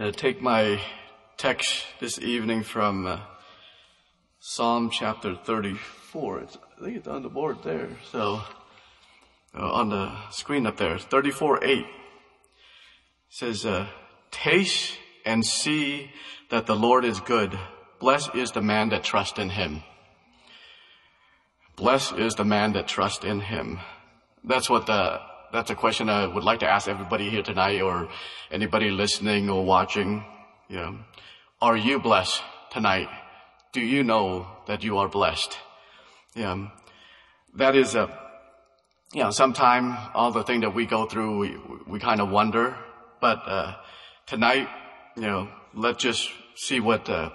uh, take my text this evening from uh, Psalm chapter 34. It's, I think it's on the board there. So, uh, on the screen up there, 34 8 says, uh, Taste and see that the Lord is good. Blessed is the man that trusts in him. Blessed is the man that trusts in him. That's what the that's a question I would like to ask everybody here tonight or anybody listening or watching. You know, are you blessed tonight? Do you know that you are blessed? Yeah. That is a, you know, sometime all the thing that we go through, we, we kind of wonder, but, uh, tonight, you know, let's just see what, uh,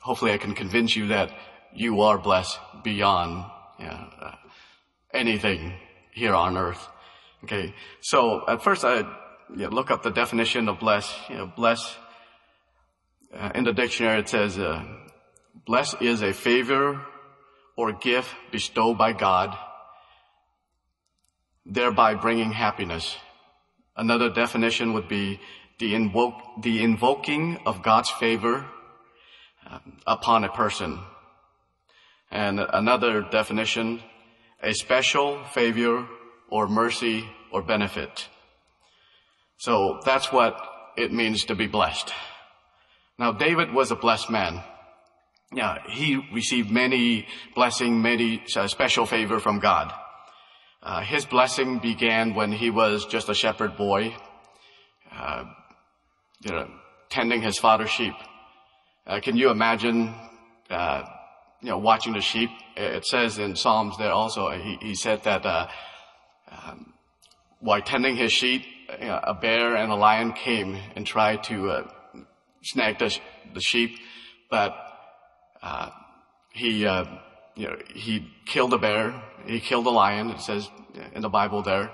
hopefully I can convince you that you are blessed beyond, you know, uh, anything here on earth. Okay, so at first I know, look up the definition of bless. You know, bless uh, in the dictionary it says, uh, "Bless is a favor or gift bestowed by God, thereby bringing happiness." Another definition would be the, the invoking of God's favor uh, upon a person. And another definition, a special favor or mercy or benefit. So that's what it means to be blessed. Now David was a blessed man. Yeah, he received many blessing, many uh, special favor from God. Uh, his blessing began when he was just a shepherd boy, uh, you know, tending his father's sheep. Uh, can you imagine, uh, you know, watching the sheep? It says in Psalms there also, he, he said that uh, um, while tending his sheep, know, a bear and a lion came and tried to uh, snag the, the sheep, but uh, he, uh, you know, he killed the bear, he killed the lion. It says in the Bible there,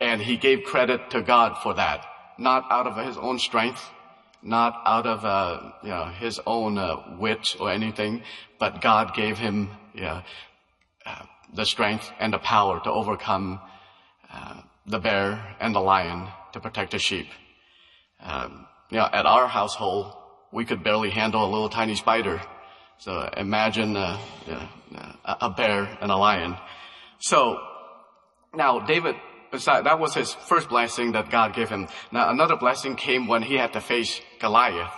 and he gave credit to God for that, not out of his own strength, not out of uh, you know his own uh, wit or anything, but God gave him you know, uh, the strength and the power to overcome uh, the bear and the lion to protect the sheep. Um, you know, at our household, we could barely handle a little tiny spider. So imagine uh, a bear and a lion. So now David, that was his first blessing that God gave him. Now another blessing came when he had to face Goliath.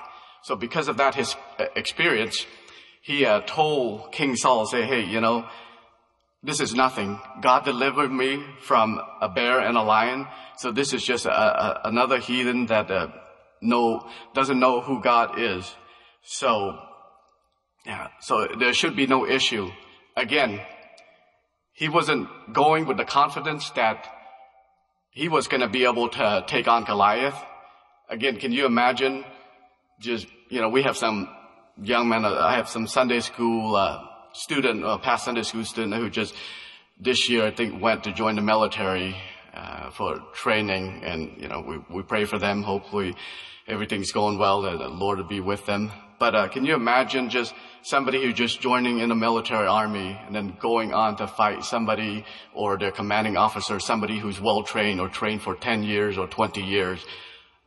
So because of that, his uh, experience, he uh, told King Saul, say, hey, you know, this is nothing. God delivered me from a bear and a lion. So this is just a, a, another heathen that uh, know, doesn't know who God is. So, yeah, so there should be no issue. Again, he wasn't going with the confidence that he was going to be able to take on Goliath. Again, can you imagine just, you know, we have some young men, uh, I have some Sunday school, uh, student, a past Sunday school student who just this year, I think, went to join the military uh, for training, and you know, we we pray for them. Hopefully, everything's going well. and the Lord will be with them. But uh, can you imagine just somebody who just joining in the military army and then going on to fight somebody or their commanding officer, somebody who's well trained or trained for 10 years or 20 years?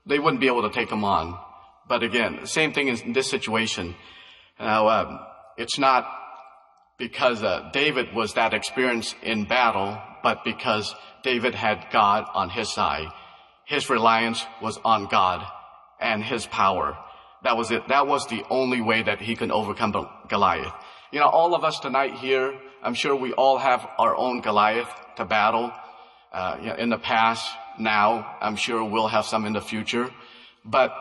They wouldn't be able to take them on. But again, same thing in this situation. Now, um, it's not because uh, David was that experienced in battle, but because David had God on his side. His reliance was on God and his power. That was it. That was the only way that he could overcome Goliath. You know, all of us tonight here, I'm sure we all have our own Goliath to battle. Uh, you know, in the past, now, I'm sure we'll have some in the future. But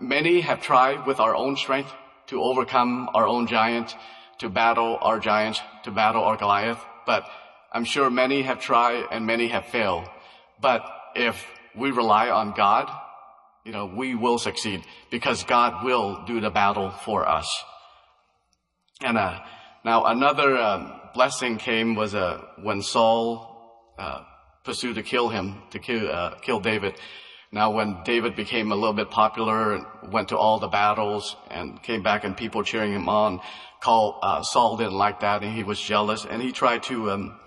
many have tried with our own strength to overcome our own giant to battle our giants, to battle our Goliath, but I'm sure many have tried and many have failed. But if we rely on God, you know, we will succeed because God will do the battle for us. And uh, now another uh, blessing came was uh, when Saul uh, pursued to kill him, to kill, uh, kill David. Now when David became a little bit popular and went to all the battles and came back and people cheering him on, call, uh, Saul didn't like that and he was jealous and he tried to, um,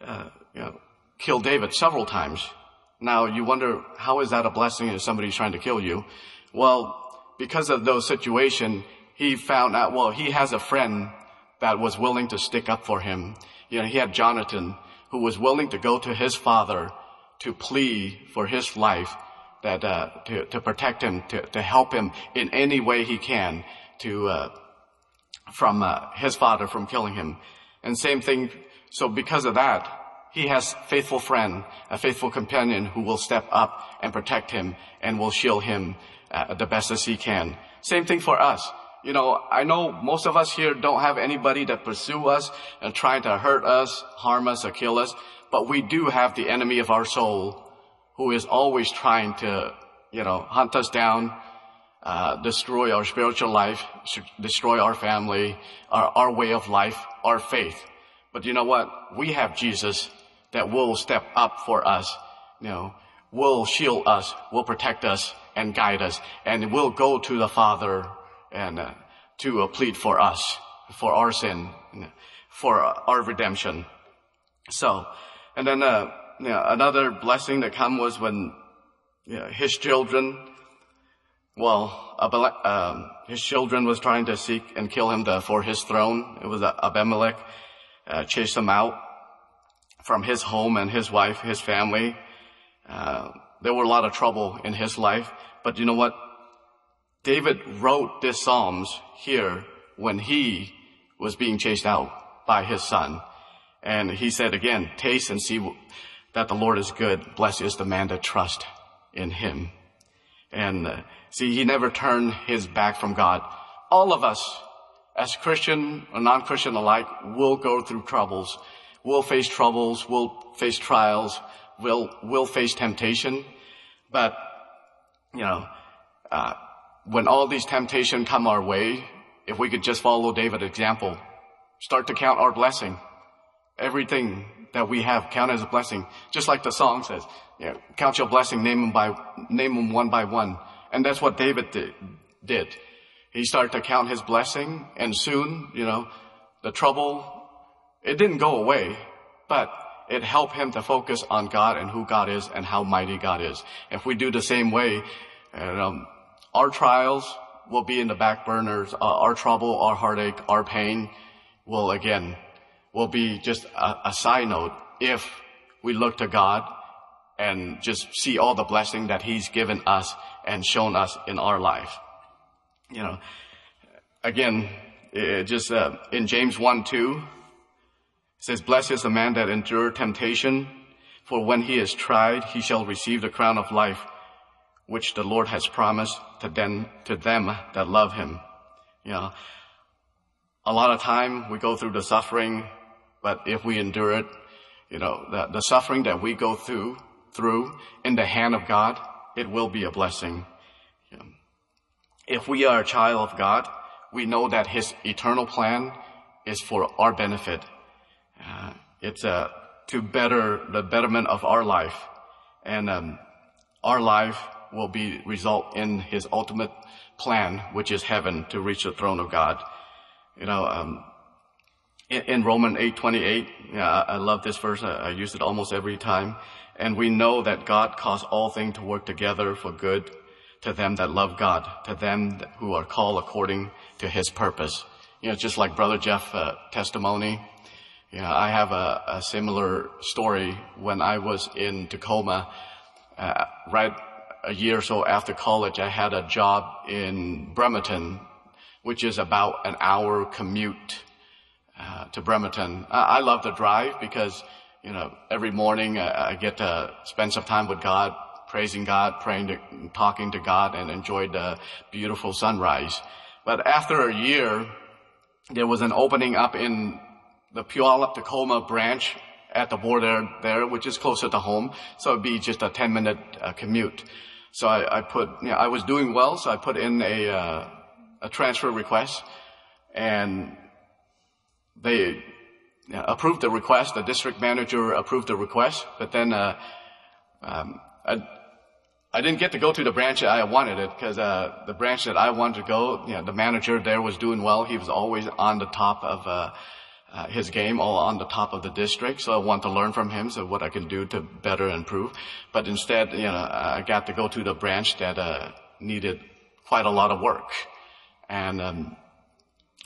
uh, you know, kill David several times. Now you wonder, how is that a blessing if somebody's trying to kill you? Well, because of those situation, he found out, well, he has a friend that was willing to stick up for him. You know, he had Jonathan who was willing to go to his father to plead for his life that, uh, to, to protect him, to, to help him in any way he can to, uh, from, uh, his father from killing him. And same thing, so because of that, he has faithful friend, a faithful companion who will step up and protect him and will shield him uh, the best as he can. Same thing for us. You know, I know most of us here don't have anybody that pursue us and trying to hurt us, harm us, or kill us, but we do have the enemy of our soul who is always trying to, you know, hunt us down, uh, destroy our spiritual life, destroy our family, our, our way of life, our faith. But you know what? We have Jesus that will step up for us, you know, will shield us, will protect us and guide us, and will go to the Father and uh, to uh, plead for us, for our sin, for our redemption. So, and then uh, you know, another blessing that come was when you know, his children, well, um, his children was trying to seek and kill him to, for his throne. It was uh, Abimelech uh, chased him out from his home and his wife, his family. Uh, there were a lot of trouble in his life, but you know what? David wrote this Psalms here when he was being chased out by his son. And he said again, taste and see that the Lord is good. Blessed is the man that trusts in him. And uh, see, he never turned his back from God. All of us, as Christian or non-Christian alike, will go through troubles. We'll face troubles. We'll face trials. We'll, we'll face temptation. But, you know, uh, when all these temptations come our way, if we could just follow David's example, start to count our blessing. Everything that we have count as a blessing. Just like the song says, you know, count your blessing, name them by, name them one by one. And that's what David did. did. He started to count his blessing and soon, you know, the trouble, it didn't go away, but it helped him to focus on God and who God is and how mighty God is. If we do the same way, and, um, our trials will be in the back burners. Uh, our trouble, our heartache, our pain will again, will be just a, a side note if we look to God and just see all the blessing that He's given us and shown us in our life. You know, again, it just uh, in James 1 2, it says, Blessed is the man that endure temptation, for when he is tried, he shall receive the crown of life which the Lord has promised to them, to them that love him. You know, a lot of time we go through the suffering, but if we endure it, you know, the, the suffering that we go through, through in the hand of God, it will be a blessing. If we are a child of God, we know that his eternal plan is for our benefit. Uh, it's uh, to better the betterment of our life. And um, our life will be result in his ultimate plan, which is heaven to reach the throne of God. You know, um, in, in Romans 8:28, yeah, I, I, love this verse. I, I use it almost every time. And we know that God caused all things to work together for good to them that love God, to them who are called according to His purpose. You know, just like Brother Jeff uh, testimony. You know, I have a, a, similar story when I was in Tacoma, uh, right a year or so after college, I had a job in Bremerton, which is about an hour commute uh, to Bremerton. I, I, love the drive because, you know, every morning I, I, get to spend some time with God, praising God, praying, to, talking to God, and enjoy the beautiful sunrise. But after a year, there was an opening up in the Puyallup Tacoma branch at the border there, which is closer to home. So it'd be just a 10 minute uh, commute. So I, I put, you know, I was doing well, so I put in a, uh, a transfer request and they approved the request. The district manager approved the request, but then, uh, um, I, I didn't get to go to the branch that I wanted it because, uh, the branch that I wanted to go, you know, the manager there was doing well. He was always on the top of, uh, uh, his game all on the top of the district. So I want to learn from him, so what I can do to better improve. But instead, you know, I got to go to the branch that uh, needed quite a lot of work. And, um,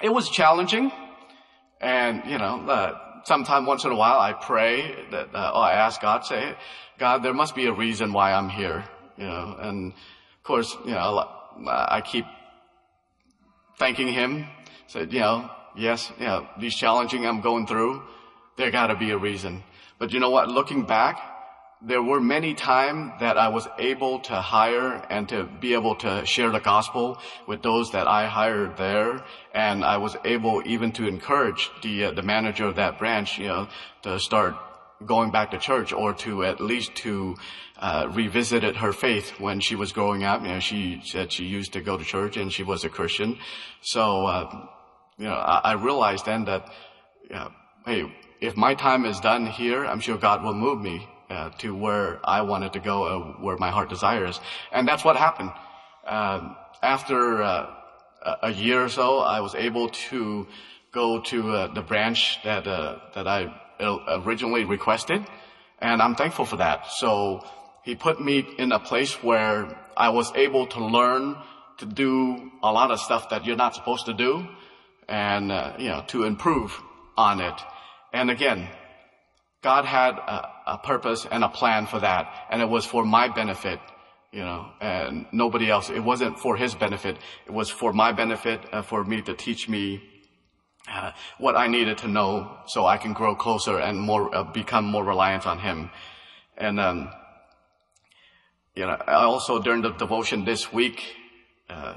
it was challenging. And, you know, uh, sometime once in a while I pray that, uh, or I ask God, say, God, there must be a reason why I'm here, you know, and of course, you know, I keep thanking Him, said, you know, yes, you know, these challenging I'm going through, there gotta be a reason. But you know what? Looking back, there were many times that I was able to hire and to be able to share the gospel with those that I hired there. And I was able even to encourage the, uh, the manager of that branch, you know, to start going back to church or to at least to uh, revisited her faith when she was growing up. You know, she said she used to go to church and she was a Christian. So, uh, you know, I, I, realized then that, hey, if my time is done here, I'm sure God will move me uh, to where I wanted to go, uh, where my heart desires. And that's what happened. Um, after uh, a year or so, I was able to go to uh, the branch that that I originally requested, and I'm thankful for that. So he put me in a place where I was able to learn to do a lot of stuff that you're not supposed to do, and uh, you know to improve on it. And again, God had a, a, purpose and a plan for that, and it was for my benefit, you know, and nobody else. It wasn't for His benefit. It was for my benefit, uh, for me to teach me uh, what I needed to know so I can grow closer and more, uh, become more reliant on Him. And, um, you know, I also during the devotion this week, uh,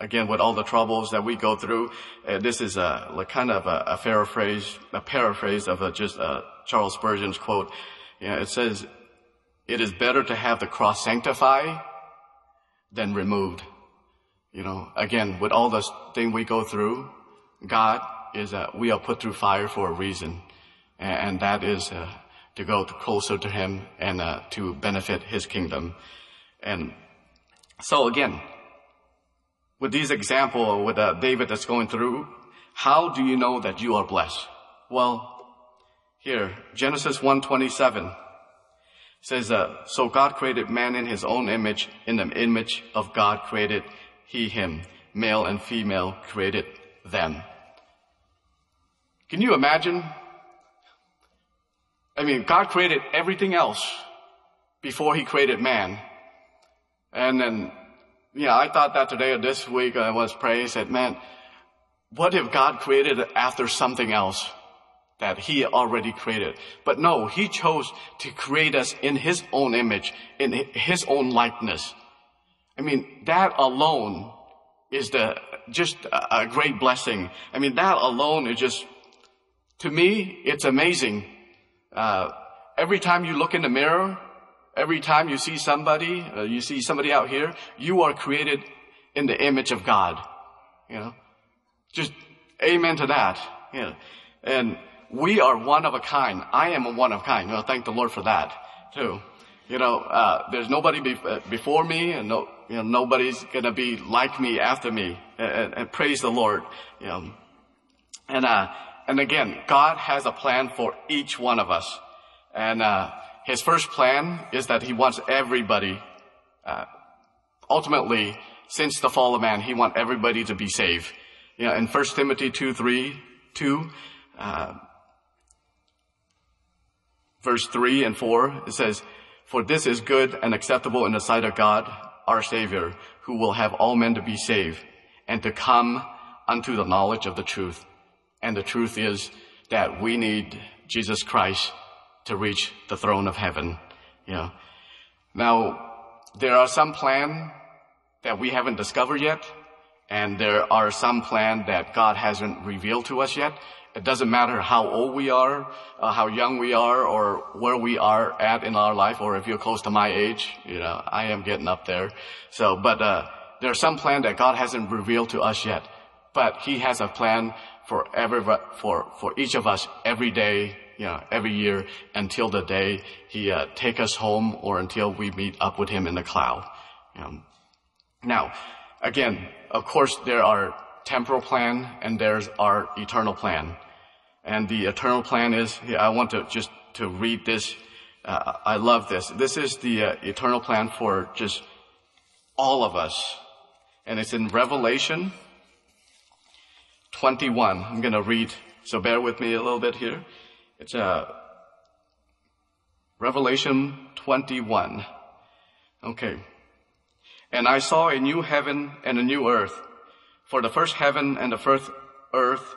again with all the troubles that we go through, uh, this is a like kind of a, a, paraphrase, a paraphrase of a, just uh, Charles Spurgeon's quote. It says, "It is better to have the cross sanctify than removed." You know, again with all the thing we go through, God is that we are put through fire for a reason, and, and that is uh, to go closer to Him and uh, to benefit His kingdom. And so again, with these example with uh, David that's going through, how do you know that you are blessed? Well, here Genesis 1:27 says, uh, "So God created man in His own image; in the image of God created He him, male and female created them." Can you imagine? I mean, God created everything else before he created man. And then, yeah, I thought that today or this week I was praying, said, man, what if God created after something else that he already created? But no, he chose to create us in his own image, in his own likeness. I mean, that alone is the, just a great blessing. I mean, that alone is just to me, it's amazing. Uh, every time you look in the mirror, every time you see somebody, uh, you see somebody out here, you are created in the image of God. You know, just amen to that. You know, and we are one of a kind. I am a one of a kind. Thank the Lord for that too. You know, uh, there's nobody be- uh, before me, and no, you know, nobody's gonna be like me after me. And, and, praise the Lord. You know, and uh, and again, God has a plan for each one of us. And uh, his first plan is that he wants everybody, uh, ultimately, since the fall of man, he wants everybody to be saved. You know, in 1 Timothy 2, 3, 2, uh, verse 3 and 4, it says, For this is good and acceptable in the sight of God, our Savior, who will have all men to be saved and to come unto the knowledge of the truth. And the truth is that we need Jesus Christ to reach the throne of heaven. You know. Now, there are some plan that we haven't discovered yet, and there are some plan that God hasn't revealed to us yet. It doesn't matter how old we are, uh, how young we are, or where we are at in our life, or if you're close to my age. You know, I am getting up there. So, but uh, there's some plan that God hasn't revealed to us yet. But He has a plan for every, for, for each of us every day, you know, every year until the day he uh, take us home or until we meet up with him in the cloud. Know. Now, again, of course, there are temporal plan and there's our eternal plan. And the eternal plan is, yeah, I want to just to read this. Uh, I love this. This is the uh, eternal plan for just all of us. And it's in Revelation 21. I'm going to read, so bear with me a little bit here. It's uh, Revelation 21. Okay. And I saw a new heaven and a new earth, for the first heaven and the first earth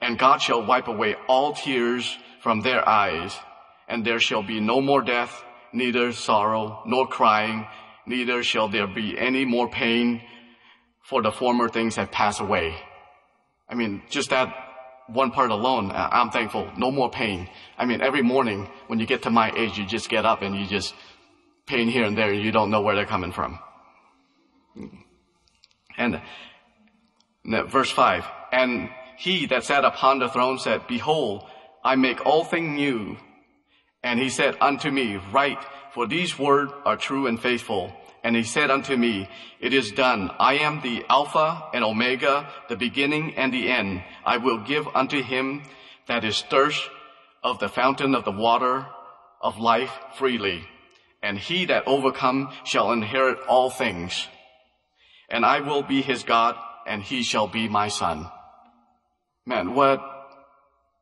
And God shall wipe away all tears from their eyes, and there shall be no more death, neither sorrow, nor crying, neither shall there be any more pain, for the former things have passed away. I mean, just that one part alone, I'm thankful. No more pain. I mean, every morning when you get to my age, you just get up and you just pain here and there. And you don't know where they're coming from. And verse five, and he that sat upon the throne said, behold, I make all things new. And he said unto me, write, for these words are true and faithful. And he said unto me, It is done. I am the Alpha and Omega, the beginning and the end. I will give unto him that is thirst of the fountain of the water of life freely. And he that overcome shall inherit all things. And I will be his God, and he shall be my son. Man, what,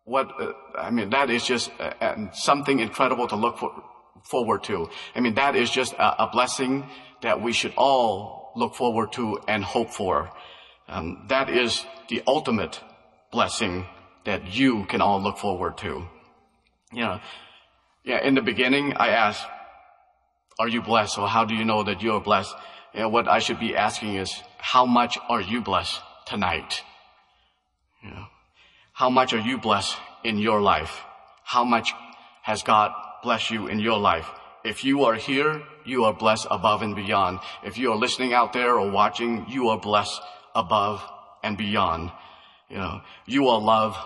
what, uh, I mean, that is just uh, something incredible to look for, forward to. I mean, that is just a, a blessing that we should all look forward to and hope for. Um, that is the ultimate blessing that you can all look forward to. Know, yeah, in the beginning, I asked, are you blessed? Or how do you know that you are blessed? You know, what I should be asking is, how much are you blessed tonight? Know, how much are you blessed in your life? How much has God blessed you in your life? If you are here, you are blessed above and beyond. If you are listening out there or watching, you are blessed above and beyond. You know, you are loved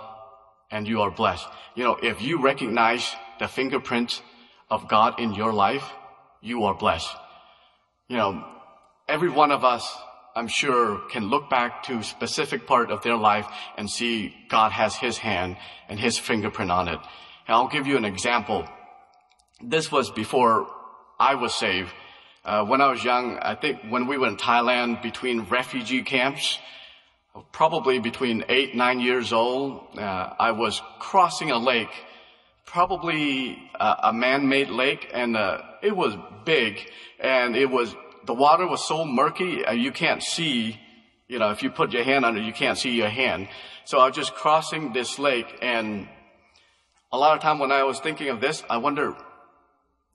and you are blessed. You know, if you recognize the fingerprint of God in your life, you are blessed. You know, every one of us, I'm sure, can look back to specific part of their life and see God has His hand and His fingerprint on it. And I'll give you an example this was before I was saved. Uh, when I was young, I think when we were in Thailand between refugee camps, probably between eight, nine years old, uh, I was crossing a lake, probably a, a man-made lake, and uh, it was big, and it was the water was so murky uh, you can't see. You know, if you put your hand under, you can't see your hand. So I was just crossing this lake, and a lot of time when I was thinking of this, I wonder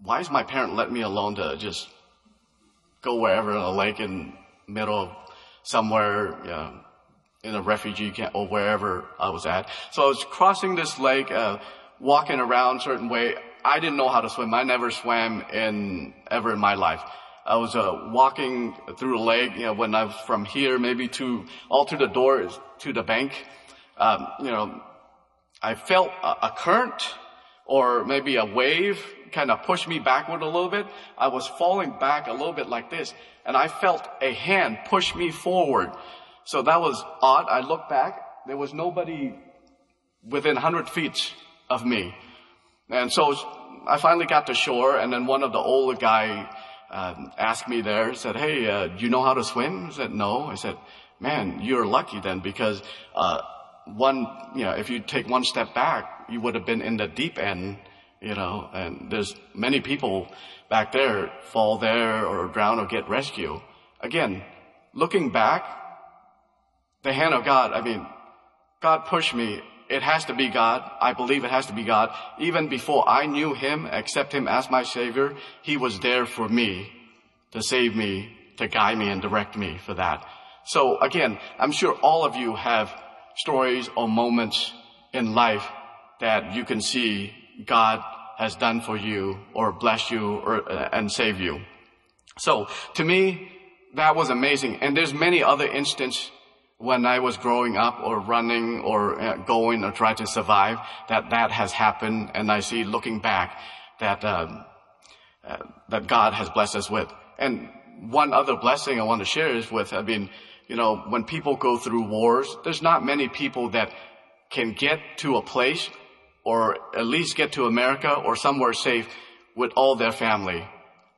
why is my parent letting me alone to just go wherever in a lake in middle of somewhere, you know, in a refugee camp or wherever I was at. So I was crossing this lake, uh, walking around certain way. I didn't know how to swim. I never swam in ever in my life. I was uh, walking through the lake, you know, when I was from here, maybe to all to the door to the bank. Um, you know, I felt a, a current or maybe a wave kind of pushed me backward a little bit. I was falling back a little bit like this and I felt a hand push me forward. So that was odd. I looked back. There was nobody within 100 feet of me. And so I finally got to shore and then one of the older guy uh, asked me there, said, hey, uh, do you know how to swim? I said, no. I said, man, you're lucky then because, uh, one, you know, if you take one step back, you would have been in the deep end you know, and there's many people back there fall there or drown or get rescue. Again, looking back, the hand of God, I mean, God pushed me. It has to be God. I believe it has to be God. Even before I knew Him, accept Him as my Savior, He was there for me to save me, to guide me and direct me for that. So again, I'm sure all of you have stories or moments in life that you can see God has done for you or blessed you or, uh, and saved you. So to me, that was amazing. And there's many other instances when I was growing up or running or uh, going or trying to survive that that has happened. And I see looking back that, um, uh, that God has blessed us with. And one other blessing I want to share is with, I mean, you know, when people go through wars, there's not many people that can get to a place or at least get to America or somewhere safe with all their family.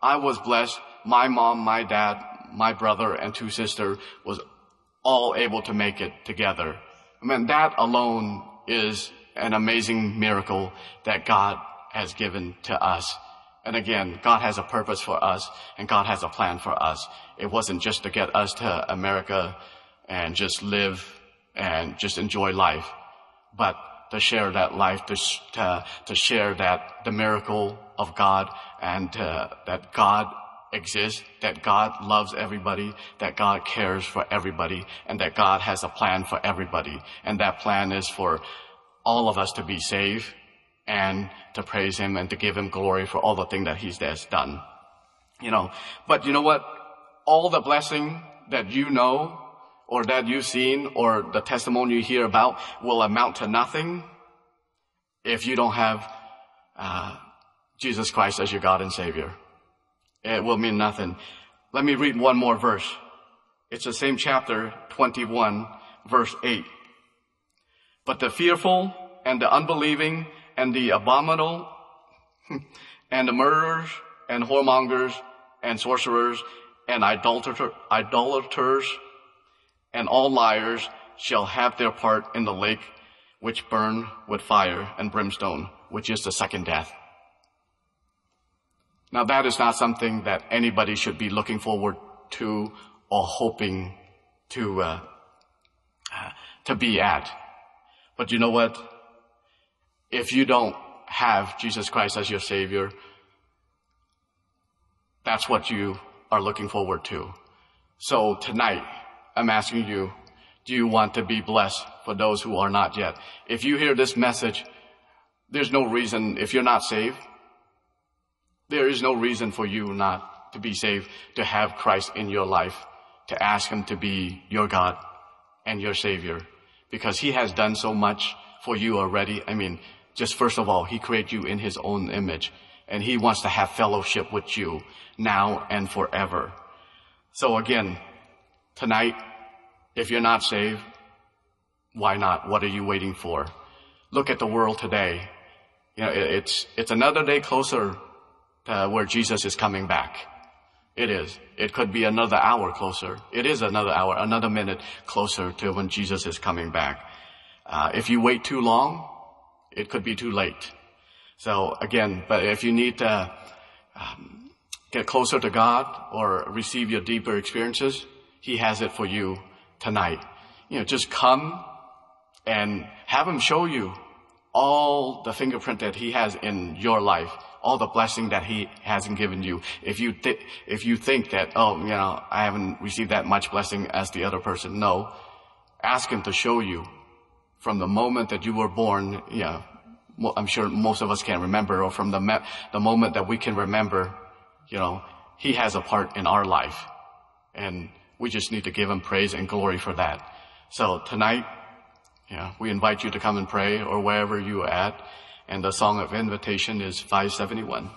I was blessed. My mom, my dad, my brother and two sisters was all able to make it together. I mean, that alone is an amazing miracle that God has given to us. And again, God has a purpose for us and God has a plan for us. It wasn't just to get us to America and just live and just enjoy life, but to share that life, to, to, to share that the miracle of God and uh, that God exists, that God loves everybody, that God cares for everybody, and that God has a plan for everybody. And that plan is for all of us to be saved and to praise Him and to give Him glory for all the things that He's has done. You know, but you know what? All the blessing that you know or that you've seen or the testimony you hear about will amount to nothing if you don't have uh, Jesus Christ as your God and Savior. It will mean nothing. Let me read one more verse. It's the same chapter 21, verse 8. But the fearful and the unbelieving and the abominable and the murderers and whoremongers and sorcerers and idolater, idolaters and all liars shall have their part in the lake which burn with fire and brimstone, which is the second death. Now that is not something that anybody should be looking forward to or hoping to, uh, uh, to be at. But you know what? If you don't have Jesus Christ as your Savior, that's what you are looking forward to. So tonight, I'm asking you, do you want to be blessed for those who are not yet? If you hear this message, there's no reason, if you're not saved, there is no reason for you not to be saved, to have Christ in your life, to ask Him to be your God and your Savior, because He has done so much for you already. I mean, just first of all, He created you in His own image, and He wants to have fellowship with you now and forever. So again, Tonight, if you're not saved, why not? What are you waiting for? Look at the world today. You know, it's, it's another day closer to where Jesus is coming back. It is. It could be another hour closer. It is another hour, another minute closer to when Jesus is coming back. Uh, if you wait too long, it could be too late. So again, but if you need to um, get closer to God or receive your deeper experiences, he has it for you tonight. You know, just come and have Him show you all the fingerprint that He has in your life, all the blessing that He hasn't given you. If you th- if you think that, oh, you know, I haven't received that much blessing as the other person, no. Ask Him to show you from the moment that you were born, yeah, I'm sure most of us can remember, or from the, me- the moment that we can remember, you know, He has a part in our life. And we just need to give him praise and glory for that. So tonight, yeah, we invite you to come and pray or wherever you are at. And the song of invitation is 571.